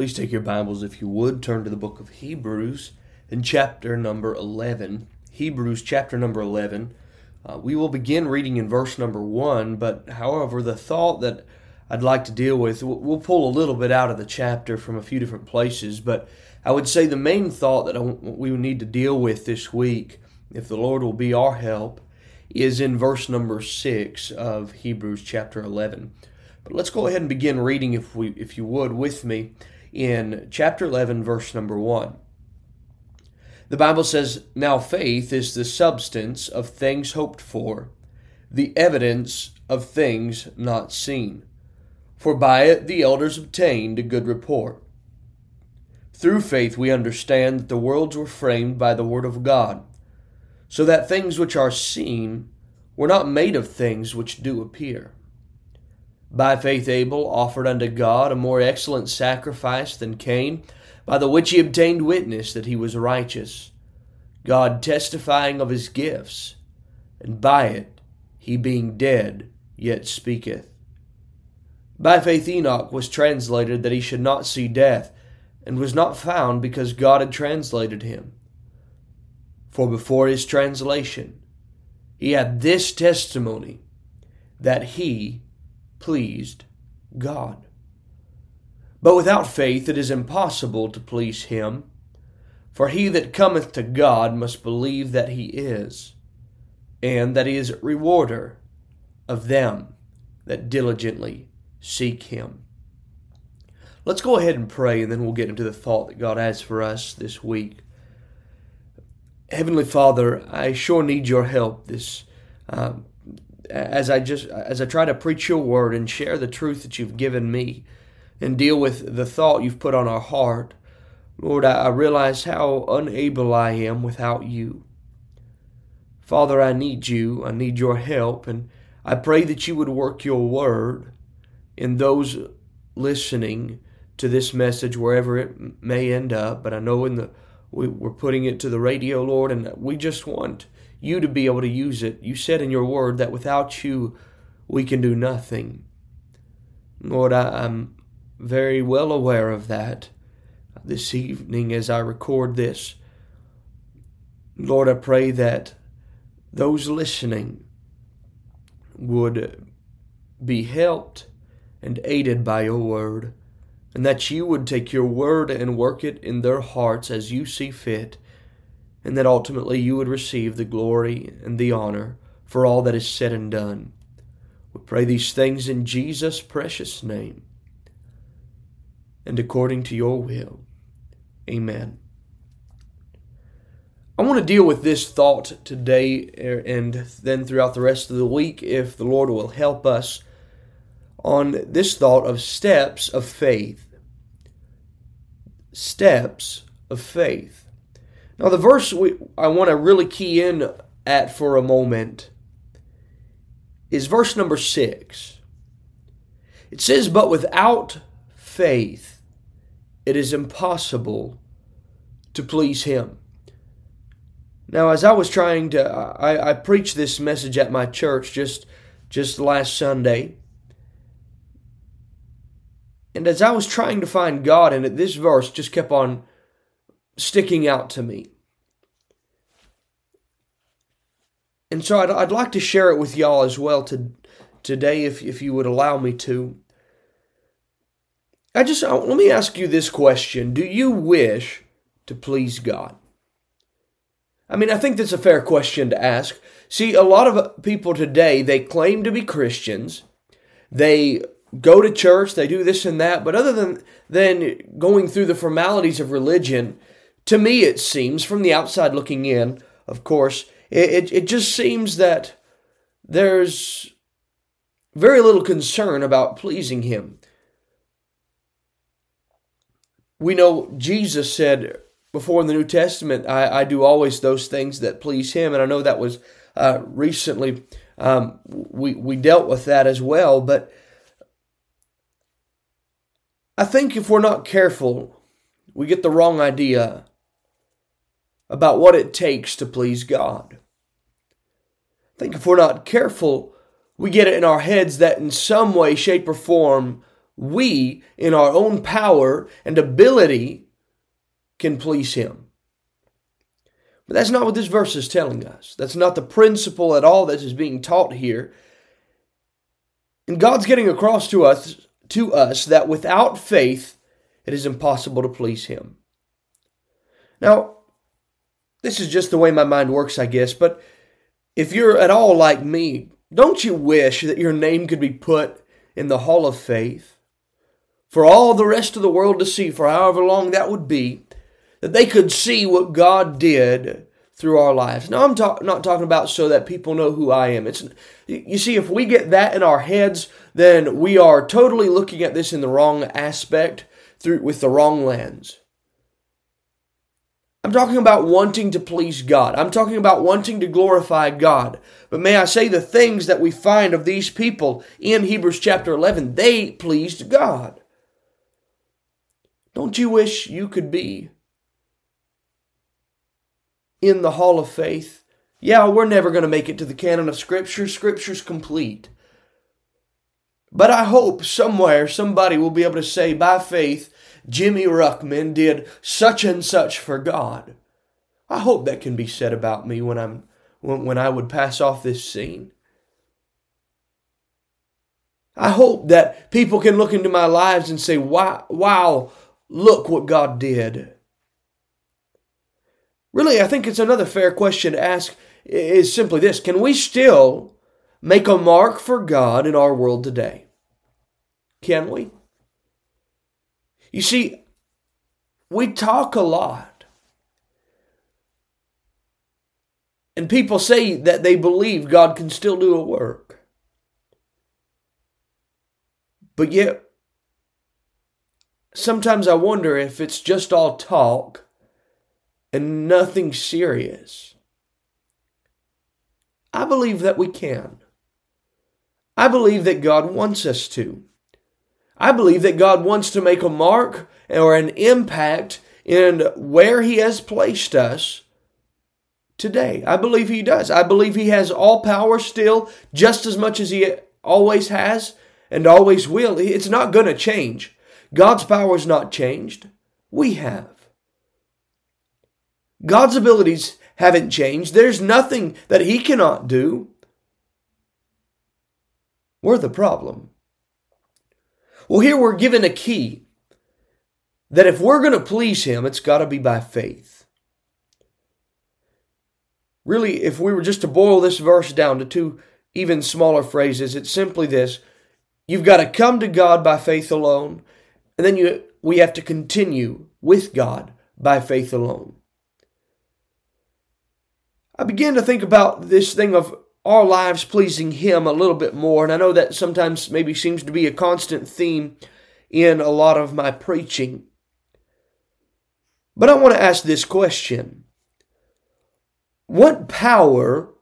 Please take your Bibles, if you would, turn to the book of Hebrews in chapter number 11. Hebrews chapter number 11. Uh, we will begin reading in verse number 1, but however, the thought that I'd like to deal with, we'll pull a little bit out of the chapter from a few different places, but I would say the main thought that we need to deal with this week, if the Lord will be our help, is in verse number 6 of Hebrews chapter 11. But let's go ahead and begin reading, if, we, if you would, with me in chapter 11, verse number 1. The Bible says, Now faith is the substance of things hoped for, the evidence of things not seen. For by it the elders obtained a good report. Through faith we understand that the worlds were framed by the Word of God, so that things which are seen were not made of things which do appear. By faith, Abel offered unto God a more excellent sacrifice than Cain, by the which he obtained witness that he was righteous, God testifying of his gifts, and by it he being dead yet speaketh. By faith, Enoch was translated that he should not see death, and was not found because God had translated him. For before his translation, he had this testimony that he pleased God. But without faith it is impossible to please him. For he that cometh to God must believe that he is, and that he is rewarder of them that diligently seek him. Let's go ahead and pray, and then we'll get into the thought that God has for us this week. Heavenly Father, I sure need your help this um, as I just as I try to preach your word and share the truth that you've given me and deal with the thought you've put on our heart, Lord, I, I realize how unable I am without you. Father, I need you. I need your help, and I pray that you would work your word in those listening to this message wherever it may end up. But I know in the we, we're putting it to the radio, Lord, and we just want you to be able to use it. You said in your word that without you, we can do nothing. Lord, I, am very well aware of that this evening as I record this. Lord, I pray that those listening would be helped and aided by your word, and that you would take your word and work it in their hearts as you see fit and that ultimately you would receive the glory and the honor for all that is said and done. We pray these things in Jesus' precious name and according to your will. Amen. I want to deal with this thought today er, and then throughout the rest of the week, if the Lord will help us, on this thought of steps of faith. Steps of faith. Now, the verse we, I want to really key in at for a moment is verse number six. It says, But without faith, it is impossible to please Him. Now, as I was trying to, I, I preached this message at my church just, just last Sunday. And as I was trying to find God in it, this verse just kept on sticking out to me. And so I'd, I'd like to share it with y'all as well to, today, if, if you would allow me to. I just let me ask you this question Do you wish to please God? I mean, I think that's a fair question to ask. See, a lot of people today, they claim to be Christians. They go to church, they do this and that, but other than, than going through the formalities of religion, to me, it seems, from the outside looking in, of course, it, it, just seems that there's very little concern about pleasing Him. we know Jesus said before in the New Testament, I, I do always those things that please Him. And I know that was uh, recently, um, we, we dealt with that as well. But I think if we're not careful, we get the wrong idea about what it takes to please God. I think if we're not careful, we get it in our heads that in some way, shape, or form, we, in our own power and ability, can please Him. But that's not what this verse is telling us. That's not the principle at all that is being taught here. And God's getting across to us to us that without faith it is impossible to please him. Now, this is just the way my mind works, I guess, but if you're at all like me, don't you wish that your name could be put in the hall of faith for all the rest of the world to see for however long that would be? that they could see what God did through our lives. Now, I'm not talking about so that people know who I am. It's you see, if we get that in our heads, then we are totally looking at this in the wrong aspect through with the wrong lens. I'm talking about wanting to please God. I'm talking about wanting to glorify God. But may I say the things that we find of these people in Hebrews chapter 11, they pleased God. Don't you wish you could be in the hall of faith. Yeah, we're never going to make it to the canon of Scripture. Scripture's complete. But I hope somewhere somebody will be able to say by faith, Jimmy Ruckman did such and such for God. I hope that can be said about me when I'm when, when I would pass off this scene. I hope that people can look into my lives and say, wow, wow, look what God did. Really, I think it's another fair question to ask is simply this Can we still make a mark for God in our world today? Can we? You see, we talk a lot. And people say that they believe God can still do a work. But yet, sometimes I wonder if it's just all talk and nothing serious. I believe that we can. I believe that God wants us to. I believe that God wants to make a mark or an impact in where He has placed us today. I believe He does. I believe He has all power still, just as much as He always has and always will. It's not going to change. God's power is not changed. We have. God's abilities haven't changed. There's nothing that He cannot do. We're the problem. Well, here we're given a key that if we're going to please Him, it's got to be by faith. Really, if we were just to boil this verse down to two even smaller phrases, it's simply this You've got to come to God by faith alone, and then you, we have to continue with God by faith alone. I began to think about this thing of our lives pleasing Him a little bit more, and I know that sometimes maybe seems to be a constant theme in a lot of my preaching. But I want to ask this question What power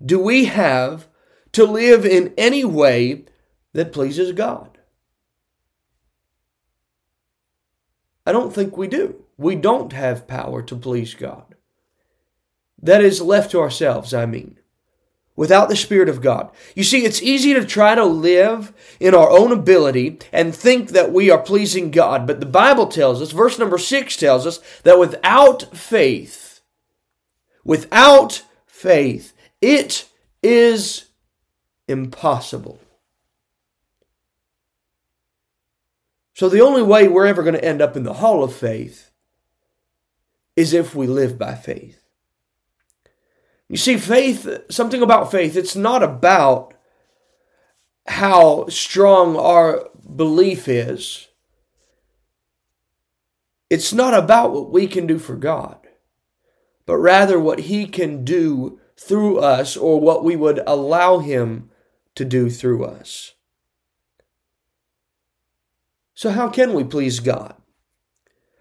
do we have to live in any way that pleases God? I don't think we do. We don't have power to please God that is left to ourselves, I mean, without the Spirit of God. You see, it's easy to try to live in our own ability and think that we are pleasing God, but the Bible tells us, verse number six tells us, that without faith, without faith, it is impossible. So the only way we're ever going to end up in the hall of faith is if we live by faith. You see, faith, something about faith, it's not about how strong our belief is. It's not about what we can do for God, but rather what He can do through us or what we would allow Him to do through us. So, how can we please God?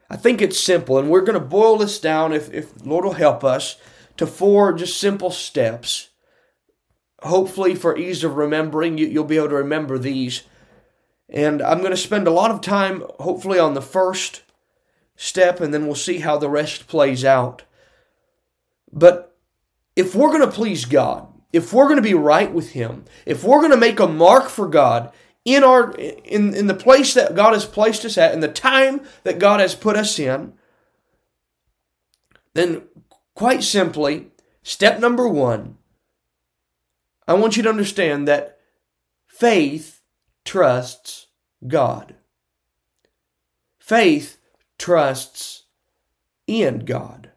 I think it's simple, and we're going to boil this down, if, if Lord will help us, to four just simple steps. Hopefully, for ease of remembering, you, you'll be able to remember these. And I'm going to spend a lot of time, hopefully, on the first step, and then we'll see how the rest plays out. But if we're going to please God, if we're going to be right with Him, if we're going to make a mark for God in our in, in the place that God has placed us at, in the time that God has put us in, then quite simply, step number one, I want you to understand that faith trusts God. Faith trusts in God.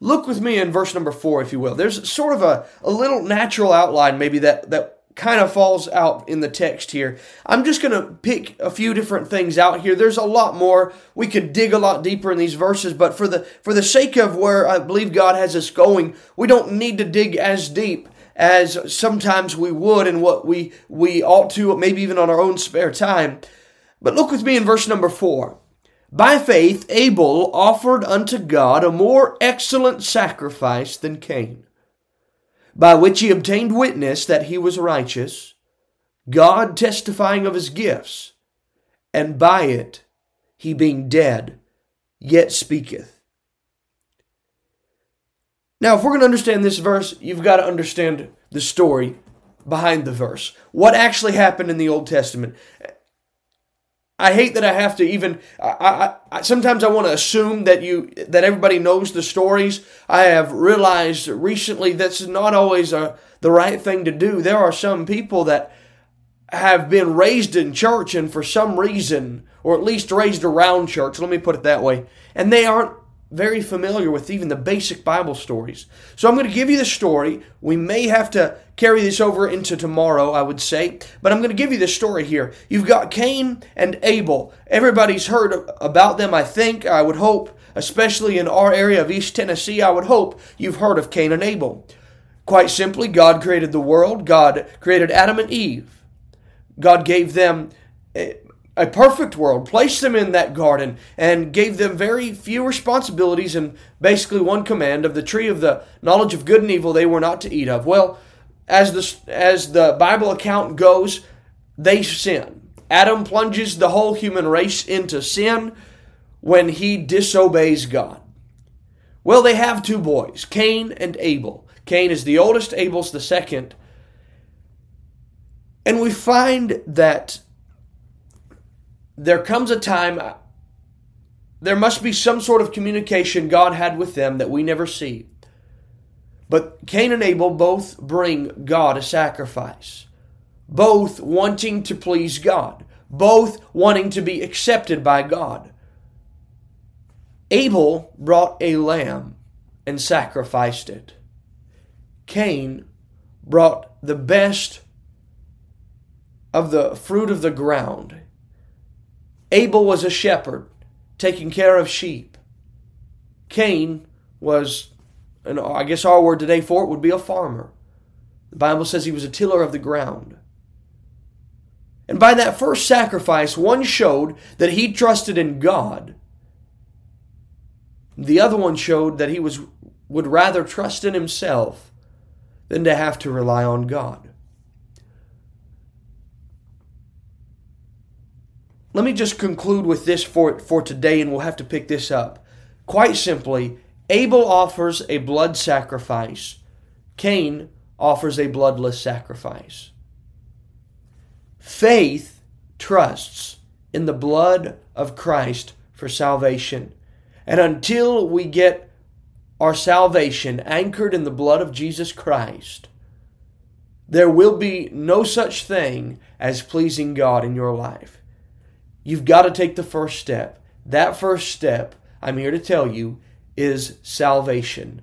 Look with me in verse number four, if you will. There's sort of a, a little natural outline, maybe, that, that kind of falls out in the text here. I'm just going to pick a few different things out here. There's a lot more. We could dig a lot deeper in these verses, but for the for the sake of where I believe God has us going, we don't need to dig as deep as sometimes we would and what we we ought to, maybe even on our own spare time. But look with me in verse number 4. By faith, Abel offered unto God a more excellent sacrifice than Cain, by which he obtained witness that he was righteous, God testifying of his gifts, and by it he being dead, yet speaketh. Now, if we're going to understand this verse, you've got to understand the story behind the verse. What actually happened in the Old Testament? I hate that I have to even. I, I, I, sometimes I want to assume that you that everybody knows the stories. I have realized recently that's not always a, the right thing to do. There are some people that have been raised in church and for some reason, or at least raised around church. Let me put it that way, and they aren't very familiar with even the basic Bible stories. So I'm going to give you the story. We may have to carry this over into tomorrow, I would say, but I'm going to give you the story here. You've got Cain and Abel. Everybody's heard about them, I think, I would hope, especially in our area of East Tennessee, I would hope you've heard of Cain and Abel. Quite simply, God created the world, God created Adam and Eve. God gave them eh, a perfect world, placed them in that garden, and gave them very few responsibilities and basically one command of the tree of the knowledge of good and evil they were not to eat of. Well, as the, as the Bible account goes, they sin. Adam plunges the whole human race into sin when he disobeys God. Well, they have two boys, Cain and Abel. Cain is the oldest, Abel's the second. And we find that there comes a time, there must be some sort of communication God had with them that we never see. But Cain and Abel both bring God a sacrifice, both wanting to please God, both wanting to be accepted by God. Abel brought a lamb and sacrificed it. Cain brought the best of the fruit of the ground Abel was a shepherd, taking care of sheep. Cain was, and I guess our word today for it would be a farmer. The Bible says he was a tiller of the ground. And by that first sacrifice, one showed that he trusted in God. The other one showed that he was would rather trust in himself than to have to rely on God. Let me just conclude with this for, for today, and we'll have to pick this up. Quite simply, Abel offers a blood sacrifice, Cain offers a bloodless sacrifice. Faith trusts in the blood of Christ for salvation. And until we get our salvation anchored in the blood of Jesus Christ, there will be no such thing as pleasing God in your life. You've got to take the first step. That first step, I'm here to tell you, is salvation.